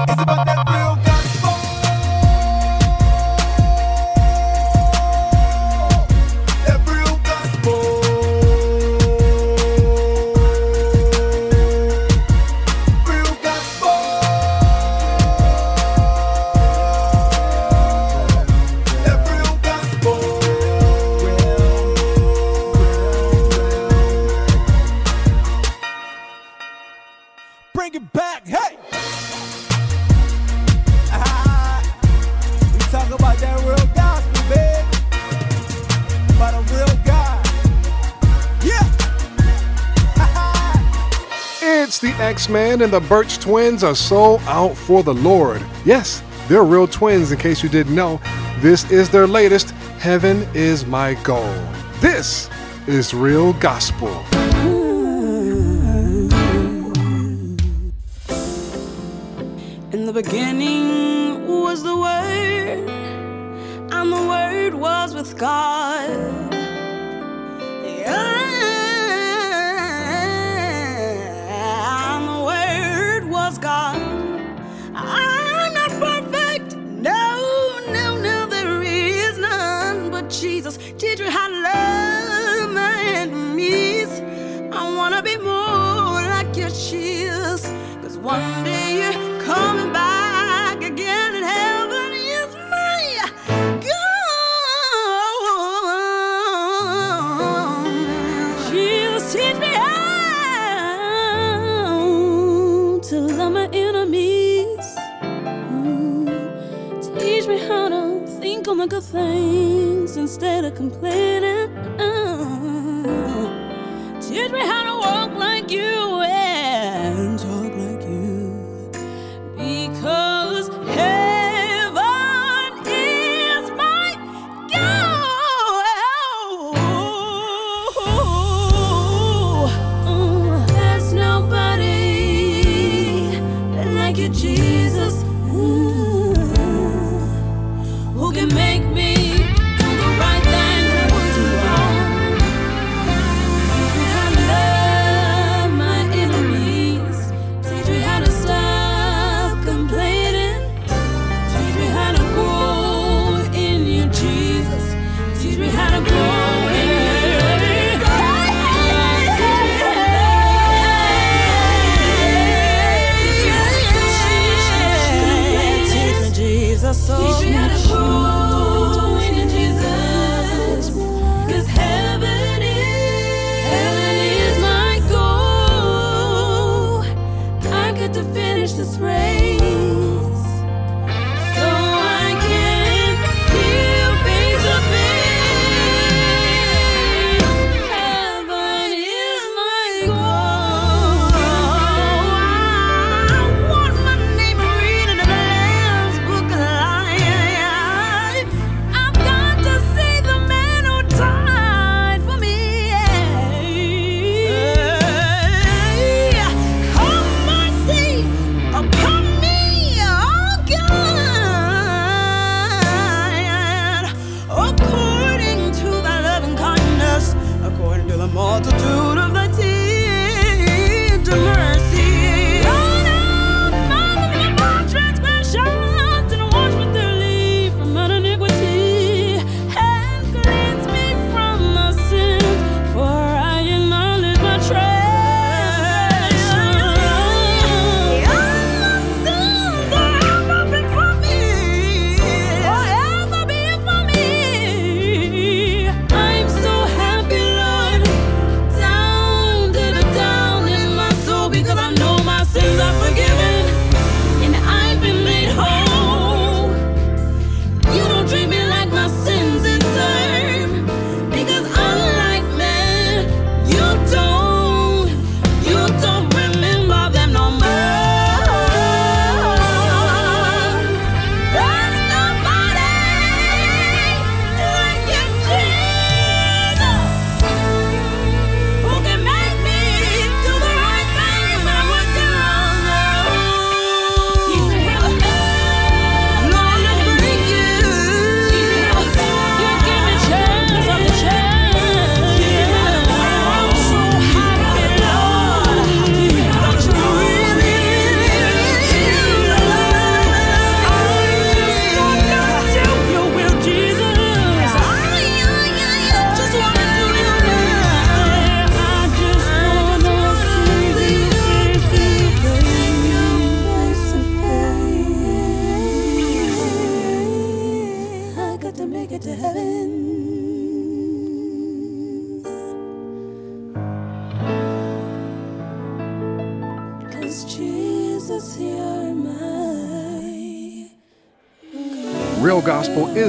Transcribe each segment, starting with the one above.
It's about that. X Man. Man and the Burch twins are so out for the Lord. Yes, they're real twins in case you didn't know. This is their latest, Heaven is My Goal. This is real gospel. In the beginning was the Word, and the Word was with God. Yeah.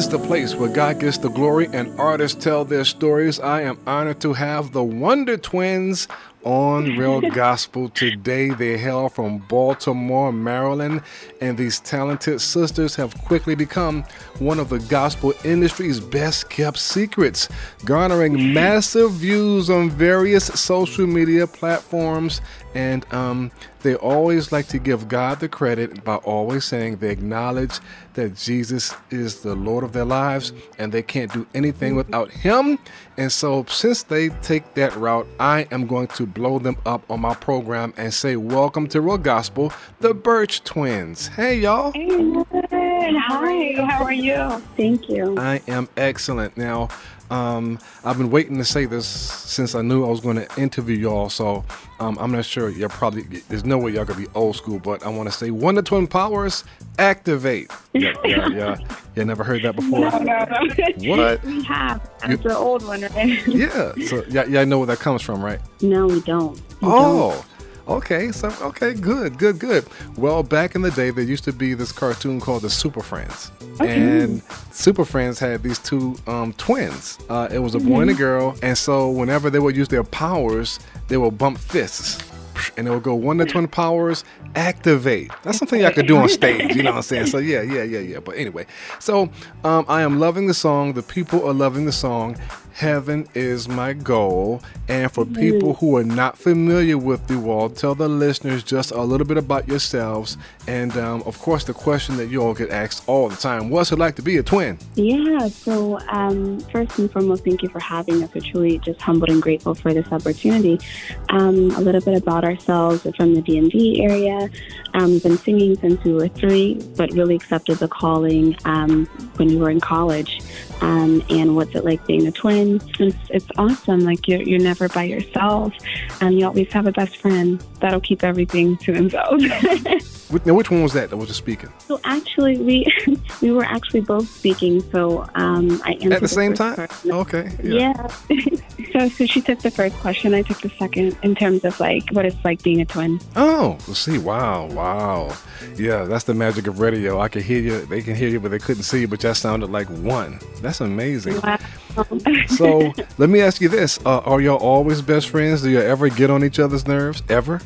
Is the place where God gets the glory and artists tell their stories. I am honored to have the Wonder Twins on Real Gospel today. They hail from Baltimore, Maryland, and these talented sisters have quickly become one of the gospel industry's best kept secrets, garnering massive views on various social media platforms. And um, they always like to give God the credit by always saying they acknowledge that Jesus is the Lord of their lives and they can't do anything without Him. And so, since they take that route, I am going to blow them up on my program and say, Welcome to Real Gospel, the Burch Twins. Hey, y'all. Hey, Hi, how are you? Thank you. I am excellent. Now, um, I've been waiting to say this since I knew I was going to interview y'all. So um, I'm not sure. You're probably there's no way y'all could be old school, but I want to say one of Twin Powers activate. Yeah, yeah, yeah. You never heard that before? No, no, no. What? we have. That's the old one, right? Yeah. So yeah, yeah, I know where that comes from, right? No, we don't. We Oh. Okay, so okay, good, good, good. Well, back in the day, there used to be this cartoon called the Super Friends, and Super Friends had these two um, twins. Uh, it was a boy and a girl, and so whenever they would use their powers, they would bump fists, and they would go one to Twin powers activate. That's something I could do on stage. You know what I'm saying? So yeah, yeah, yeah, yeah. But anyway, so um, I am loving the song. The people are loving the song. Heaven is my goal. And for people who are not familiar with you all, tell the listeners just a little bit about yourselves. And um, of course, the question that you all get asked all the time what's it like to be a twin? Yeah, so um, first and foremost, thank you for having us. We're truly just humbled and grateful for this opportunity. Um, a little bit about ourselves. We're from the DMV area. Um, we've been singing since we were three, but really accepted the calling um, when we were in college. Um, and what's it like being a twin? It's, it's awesome. Like you're, you're never by yourself. and you always have a best friend that'll keep everything to themselves. Now, which one was that that was just speaking? So actually, we we were actually both speaking. So um, I answered At the same first time? question. Okay. Yeah. so so she took the first question. I took the second in terms of like what it's like being a twin. Oh, well, see, wow, wow. Yeah, that's the magic of radio. I could hear you, they can hear you, but they couldn't see you, but that sounded like one. That's amazing. Wow. So let me ask you this uh, Are y'all always best friends? Do you ever get on each other's nerves? Ever?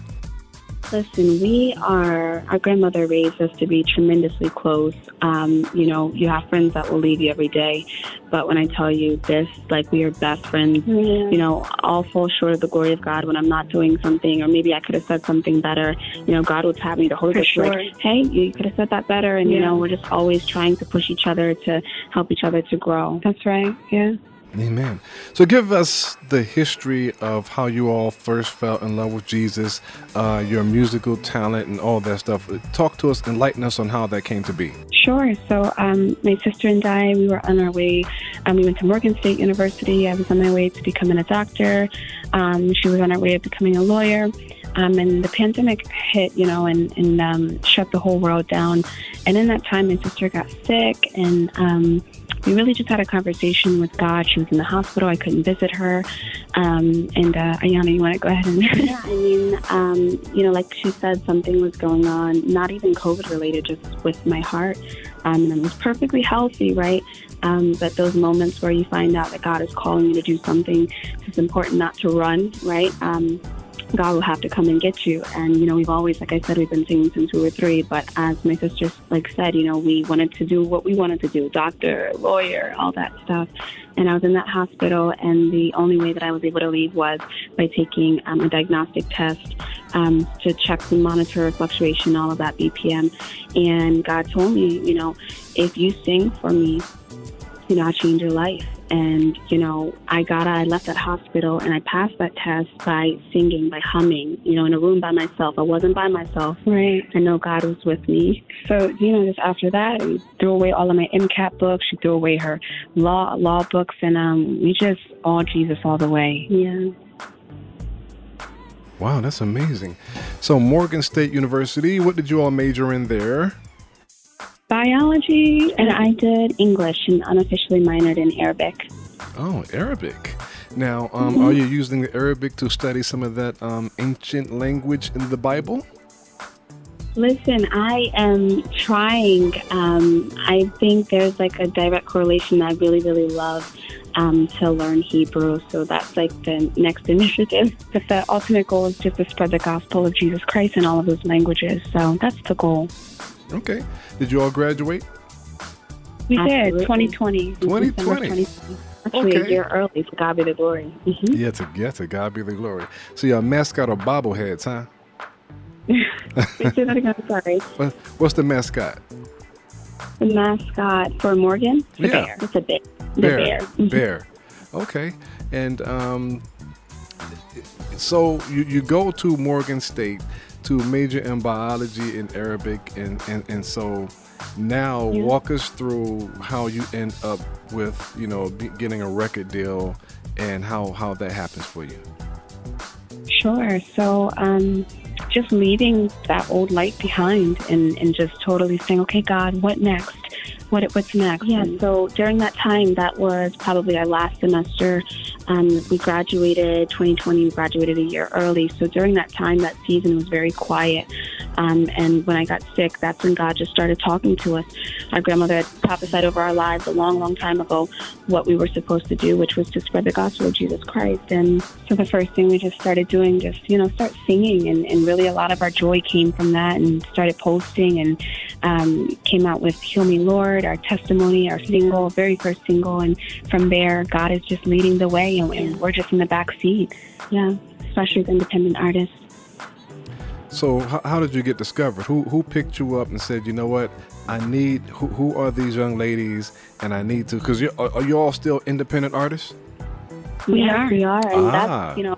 Listen, we are, our grandmother raised us to be tremendously close. Um, you know, you have friends that will leave you every day. But when I tell you this, like we are best friends, you know, all fall short of the glory of God when I'm not doing something, or maybe I could have said something better. You know, God will tap me to hold For us like, hey, you could have said that better. And, you know, we're just always trying to push each other to help each other to grow. That's right. Yeah. Amen. So give us the history of how you all first fell in love with Jesus, uh, your musical talent, and all that stuff. Talk to us, enlighten us on how that came to be. Sure. So, um, my sister and I, we were on our way. Um, we went to Morgan State University. I was on my way to becoming a doctor. Um, she was on her way of becoming a lawyer. Um, and the pandemic hit, you know, and, and um, shut the whole world down. And in that time, my sister got sick, and um, we really just had a conversation with God. She was in the hospital. I couldn't visit her. Um, and uh, Ayana, you want to go ahead and? yeah, I mean, um, you know, like she said, something was going on, not even COVID related, just with my heart. Um, and I was perfectly healthy, right? Um, but those moments where you find out that God is calling you to do something, it's important not to run, right? Um, God will have to come and get you. And, you know, we've always, like I said, we've been singing since we were three. But as my sister, like, said, you know, we wanted to do what we wanted to do doctor, lawyer, all that stuff. And I was in that hospital, and the only way that I was able to leave was by taking um, a diagnostic test um, to check the monitor fluctuation, all of that BPM. And God told me, you know, if you sing for me, you know, I changed change your life. And, you know, I got, I left that hospital and I passed that test by singing, by humming, you know, in a room by myself. I wasn't by myself. Right. I know God was with me. So, you know, just after that, we threw away all of my MCAT books. She threw away her law, law books and, um, we just all Jesus all the way. Yeah. Wow, that's amazing. So, Morgan State University, what did you all major in there? Biology. And I did English and unofficially minored in Arabic. Oh, Arabic. Now, um, are you using the Arabic to study some of that um, ancient language in the Bible? Listen, I am trying. Um, I think there's like a direct correlation. I really, really love um, to learn Hebrew. So that's like the next initiative. But the ultimate goal is just to spread the gospel of Jesus Christ in all of those languages. So that's the goal. Okay. Did you all graduate? We Absolutely. did 2020. 2020. Actually, Okay. a year early. To God be the glory. Mhm. Yeah, to yeah, to God be the glory. So your mascot or bobbleheads, huh? Wait, say that again. Sorry. What, what's the mascot? The mascot for Morgan. The Yeah. bear. It's a bear. The Bear. bear. Mhm. Bear. Okay. And um, so you, you go to Morgan State to major in biology and Arabic, and, and, and so now Yeah. walk us through how you end up with you know getting a record deal and how how that happens for you. Sure. So, um, just leaving that old light behind and, and just totally saying, okay, God, what next? What what's next? Yeah. So during that time, that was probably our last semester. Um, we graduated 2020. We graduated a year early. So during that time, that season was very quiet. Um, and when I got sick, that's when God just started talking to us. Our grandmother had prophesied over our lives a long, long time ago what we were supposed to do, which was to spread the gospel of Jesus Christ. And so the first thing we just started doing, just, you know, start singing. And, and really a lot of our joy came from that and started posting and um, came out with Heal Me Lord, our testimony, our single, very first single. And from there, God is just leading the way and, and we're just in the back seat. Yeah, especially as independent artists. So how, how did you get discovered? Who who picked you up and said, you know what, I need who, who are these young ladies, and I need to because you are, are you all still independent artists? We are. We are. And Ah. that's, you know,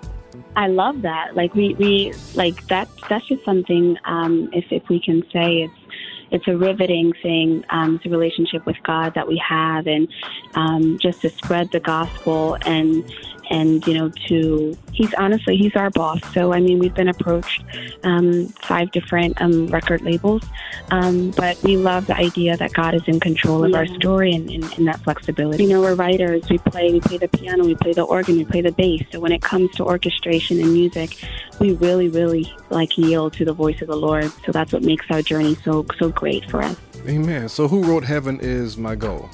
I love that. Like we, we like that that's just something um if if we can say it's it's a riveting thing. Um, it's a relationship with God that we have, and um, just to spread the gospel and and you know to he's honestly he's our boss. So I mean we've been approached um, five different um, record labels, um, but we love the idea that God is in control of our story and, and, and that flexibility. You know we're writers. We play we play the piano, we play the organ, we play the bass. So when it comes to orchestration and music, we really really like yield to the voice of the Lord. So that's what makes our journey so so great for us. Amen. So who wrote "Heaven Is My Goal"?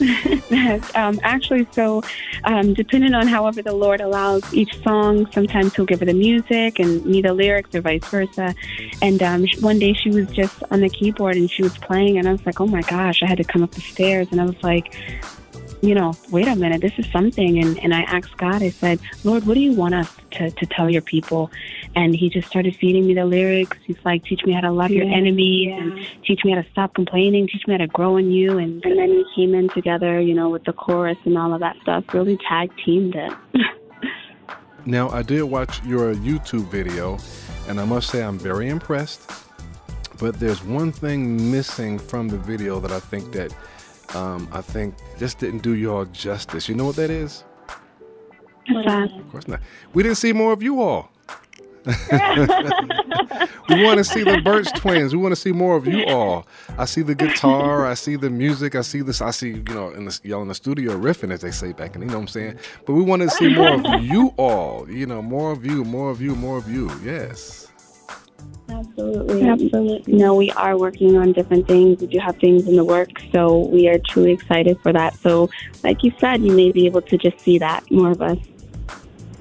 um, actually, so um, depending on however the Lord allows each song, sometimes He'll give her the music and me the lyrics, or vice versa. And um, one day she was just on the keyboard and she was playing, and I was like, "Oh my gosh!" I had to come up the stairs, and I was like, "You know, wait a minute, this is something." And and I asked God, I said, "Lord, what do you want us to to tell your people?" And He just started feeding me the lyrics. He's like, "Teach me how to love your Yeah, enemies and teach me how to stop complaining, teach me how to grow in you. And, and then we came in together, you know, with the chorus and all of that stuff, really tag teamed it. Now I did watch your YouTube video, and I must say I'm very impressed. But there's one thing missing from the video that I think that um, I think just didn't do you all justice. You know what that is? What's that? Of course not. We didn't see more of you all. we want to see the Burch twins. We want to see more of you all. I see the guitar. I see the music. I see this. I see you know in the, y'all in the studio riffing, as they say back in. You know what I'm saying? But we want to see more of you all. You know, more of you, more of you, more of you. Yes. Absolutely. Absolutely. No, we are working on different things. We do have things in the works, so we are truly excited for that. So, like you said, you may be able to just see that more of us.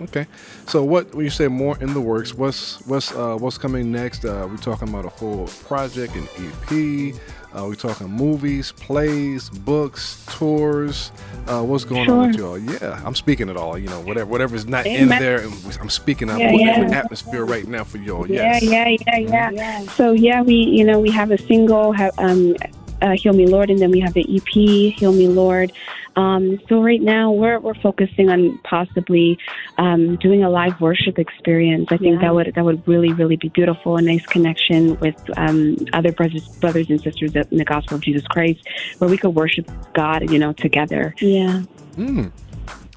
Okay. So what when you say more in the works? What's what's uh, what's coming next? Uh, we're talking about a full project, an EP. Uh, we talking movies, plays, books, tours. Uh, what's going on with y'all? Yeah, I'm speaking it all. You know, whatever whatever's not in Amen. there, I'm speaking. I'm Yeah, yeah. an atmosphere right now for y'all. Yes. Yeah, yeah, yeah, yeah. So yeah, we you know we have a single, have, um, uh, "Heal Me Lord," and then we have the EP, "Heal Me Lord." Um, so right now we're we're focusing on possibly um, doing a live worship experience. I think that would that would really really be beautiful. A nice connection with um, other brothers brothers and sisters in the gospel of Jesus Christ, where we could worship God, you know, together. Yeah. Mm.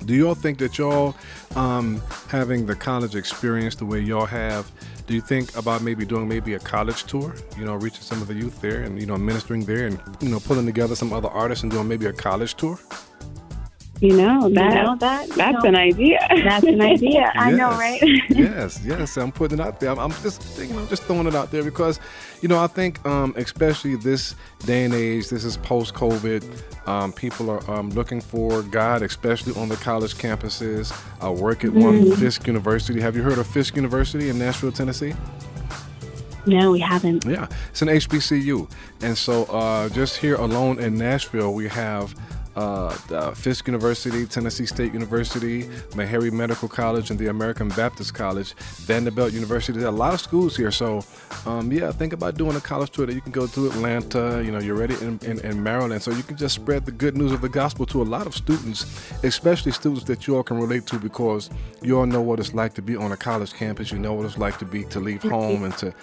Do y'all think that y'all um, having the college experience the way y'all have? Do you think about maybe doing maybe a college tour? You know, reaching some of the youth there and you know ministering there and you know pulling together some other artists and doing maybe a college tour? You know that. You know that. You that's know, an idea. That's an idea. I know, right? yes, yes, I'm putting it out there. I'm, I'm just, you know, just throwing it out there because, you know, I think, um, especially this day and age, this is post-COVID. Um, people are um, looking for God, especially on the college campuses. I work at one Fisk University. Have you heard of Fisk University in Nashville, Tennessee? no, we haven't. Yeah, it's an HBCU, and so uh, just here alone in Nashville, we have uh, Fisk University, Tennessee State University, Meharry Medical College, and the American Baptist College, Vanderbilt University. There are a lot of schools here, so um, yeah, think about doing a college tour that you can go to Atlanta. You know, you're ready in, in, in Maryland, so you can just spread the good news of the gospel to a lot of students, especially students that you all can relate to because you all know what it's like to be on a college campus. You know what it's like to be to leave home and to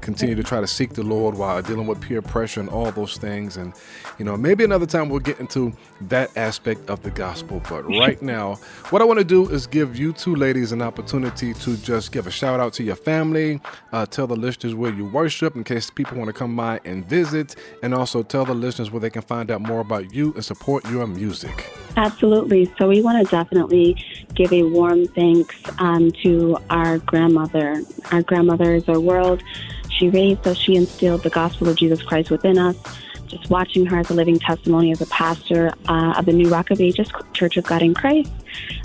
continue to try to seek the Lord while dealing with peer pressure and all those things. And you know, maybe another time we'll get into that aspect of the gospel. But right now, what I want to do is give you two ladies an opportunity to just give a shout out to your family, uh, tell the listeners where you worship in case people want to come by and visit, and also tell the listeners where they can find out more about you and support your music. Absolutely. So we want to definitely give a warm thanks um, to our grandmother. Our grandmother is our world. She raised us. She instilled the gospel of Jesus Christ within us. Just watching her as a living testimony as a pastor uh, of the New Rock of Ages Church of God in Christ,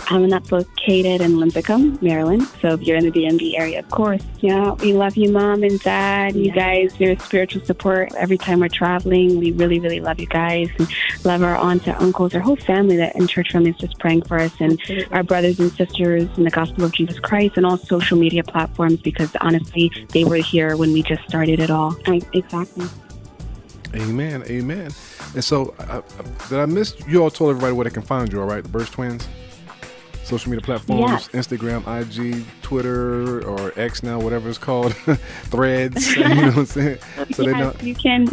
um, and that's located in Linthicum, Maryland. So if you're in the DMV area, of course, yeah, we love you, mom and dad. You guys, your spiritual support every time we're traveling. We really, really love you guys, and love our aunts, our uncles, our whole family that in church family is just praying for us, and our brothers and sisters in the gospel of Jesus Christ, and all social media platforms because honestly, they were here when we just started it all. I, exactly. Amen, amen. And so, uh, did I miss? You all told everybody where they can find you, all right? The Burch Twins, social media platforms, Yes. Instagram, IG, Twitter, or X now, whatever it's called, Threads. you know what I'm saying? So they know. yes, you can.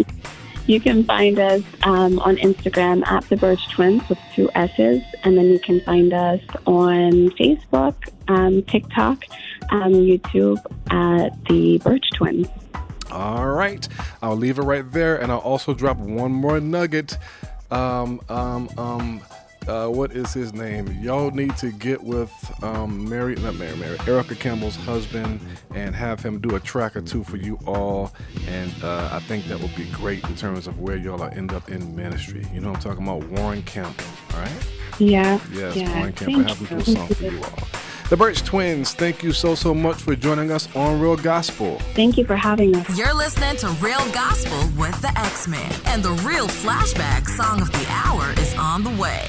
You can find us um, on Instagram at the Burch Twins with two S's, and then you can find us on Facebook, um, TikTok, um, YouTube at the Birch Twins. All right, I'll leave it right there, and I'll also drop one more nugget. Um, um, um, uh, what is his name? Y'all need to get with um, Mary, not Mary, Mary, Erica Campbell's husband, and have him do a track or two for you all. And uh, I think that would be great in terms of where y'all are end up in ministry. You know, I'm talking about Warren Campbell. All right. Yeah. Yes, yeah. Warren Campbell, have him do a song for you all. The Burch Twins, thank you so so much for joining us on Real Gospel. Thank you for having us. You're listening to Real Gospel with the X-Man, and the real flashback song of the hour is on the way.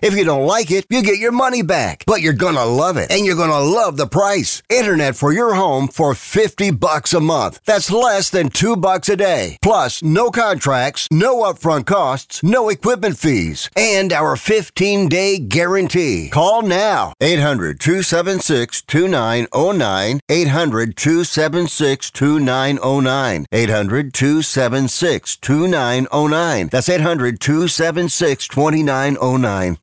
If you don't like it, you get your money back. But you're gonna love it and you're gonna love the price. Internet for your home for 50 bucks a month. That's less than 2 bucks a day. Plus, no contracts, no upfront costs, no equipment fees, and our 15-day guarantee. Call now. 800-276-2909. 800-276-2909. 800-276-2909. That's 800-276-2909.